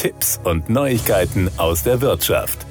Tipps und Neuigkeiten aus der Wirtschaft.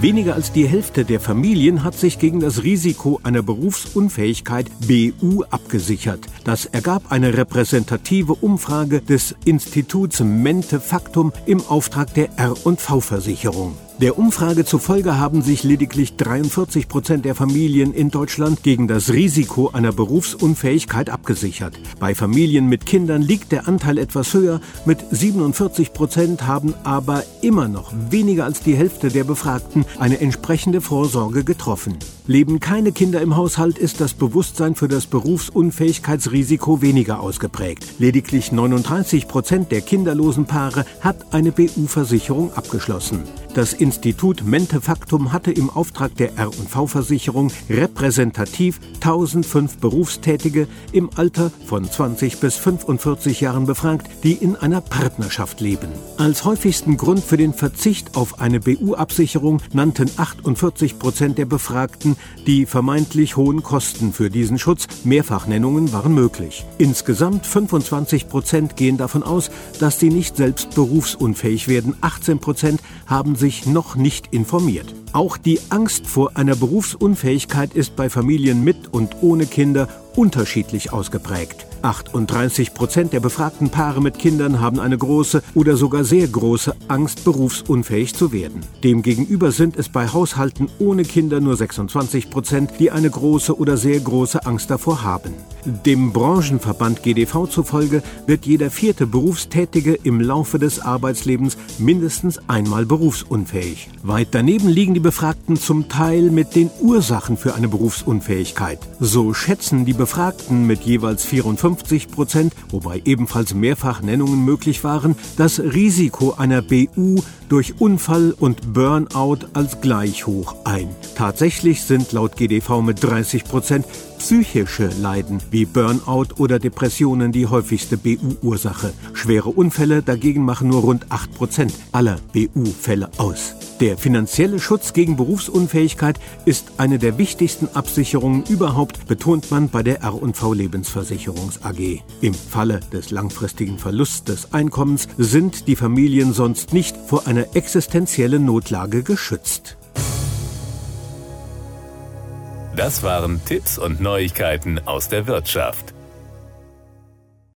Weniger als die Hälfte der Familien hat sich gegen das Risiko einer Berufsunfähigkeit BU abgesichert. Das ergab eine repräsentative Umfrage des Instituts Mente Factum im Auftrag der R&V-Versicherung. Der Umfrage zufolge haben sich lediglich 43 Prozent der Familien in Deutschland gegen das Risiko einer Berufsunfähigkeit abgesichert. Bei Familien mit Kindern liegt der Anteil etwas höher. Mit 47 Prozent haben aber immer noch weniger als die Hälfte der Befragten eine entsprechende Vorsorge getroffen. Leben keine Kinder im Haushalt, ist das Bewusstsein für das Berufsunfähigkeitsrisiko weniger ausgeprägt. Lediglich 39 Prozent der kinderlosen Paare hat eine BU-Versicherung abgeschlossen. Das Institut Mente Factum hatte im Auftrag der R&V-Versicherung repräsentativ 1005 Berufstätige im Alter von 20 bis 45 Jahren befragt, die in einer Partnerschaft leben. Als häufigsten Grund für den Verzicht auf eine BU-Absicherung nannten 48 Prozent der Befragten die vermeintlich hohen Kosten für diesen Schutz. Mehrfachnennungen waren möglich. Insgesamt 25 Prozent gehen davon aus, dass sie nicht selbst berufsunfähig werden. 18 Prozent haben sich noch nicht informiert. Auch die Angst vor einer Berufsunfähigkeit ist bei Familien mit und ohne Kinder unterschiedlich ausgeprägt. 38 Prozent der befragten Paare mit Kindern haben eine große oder sogar sehr große Angst, berufsunfähig zu werden. Demgegenüber sind es bei Haushalten ohne Kinder nur 26 Prozent, die eine große oder sehr große Angst davor haben. Dem Branchenverband GDV zufolge wird jeder vierte Berufstätige im Laufe des Arbeitslebens mindestens einmal berufsunfähig. Weit daneben liegen die Befragten zum Teil mit den Ursachen für eine Berufsunfähigkeit. So schätzen die Befragten mit jeweils 54 Prozent, wobei ebenfalls Mehrfachnennungen möglich waren, das Risiko einer BU durch Unfall und Burnout als gleich hoch ein. Tatsächlich sind laut GDV mit 30 Prozent psychische Leiden wie Burnout oder Depressionen die häufigste BU-Ursache. Schwere Unfälle dagegen machen nur rund 8 Prozent aller BU-Fälle aus. Der finanzielle Schutz gegen Berufsunfähigkeit ist eine der wichtigsten Absicherungen überhaupt, betont man bei der R&V Lebensversicherungs AG. Im Falle des langfristigen Verlusts des Einkommens sind die Familien sonst nicht vor einer existenziellen Notlage geschützt. Das waren Tipps und Neuigkeiten aus der Wirtschaft.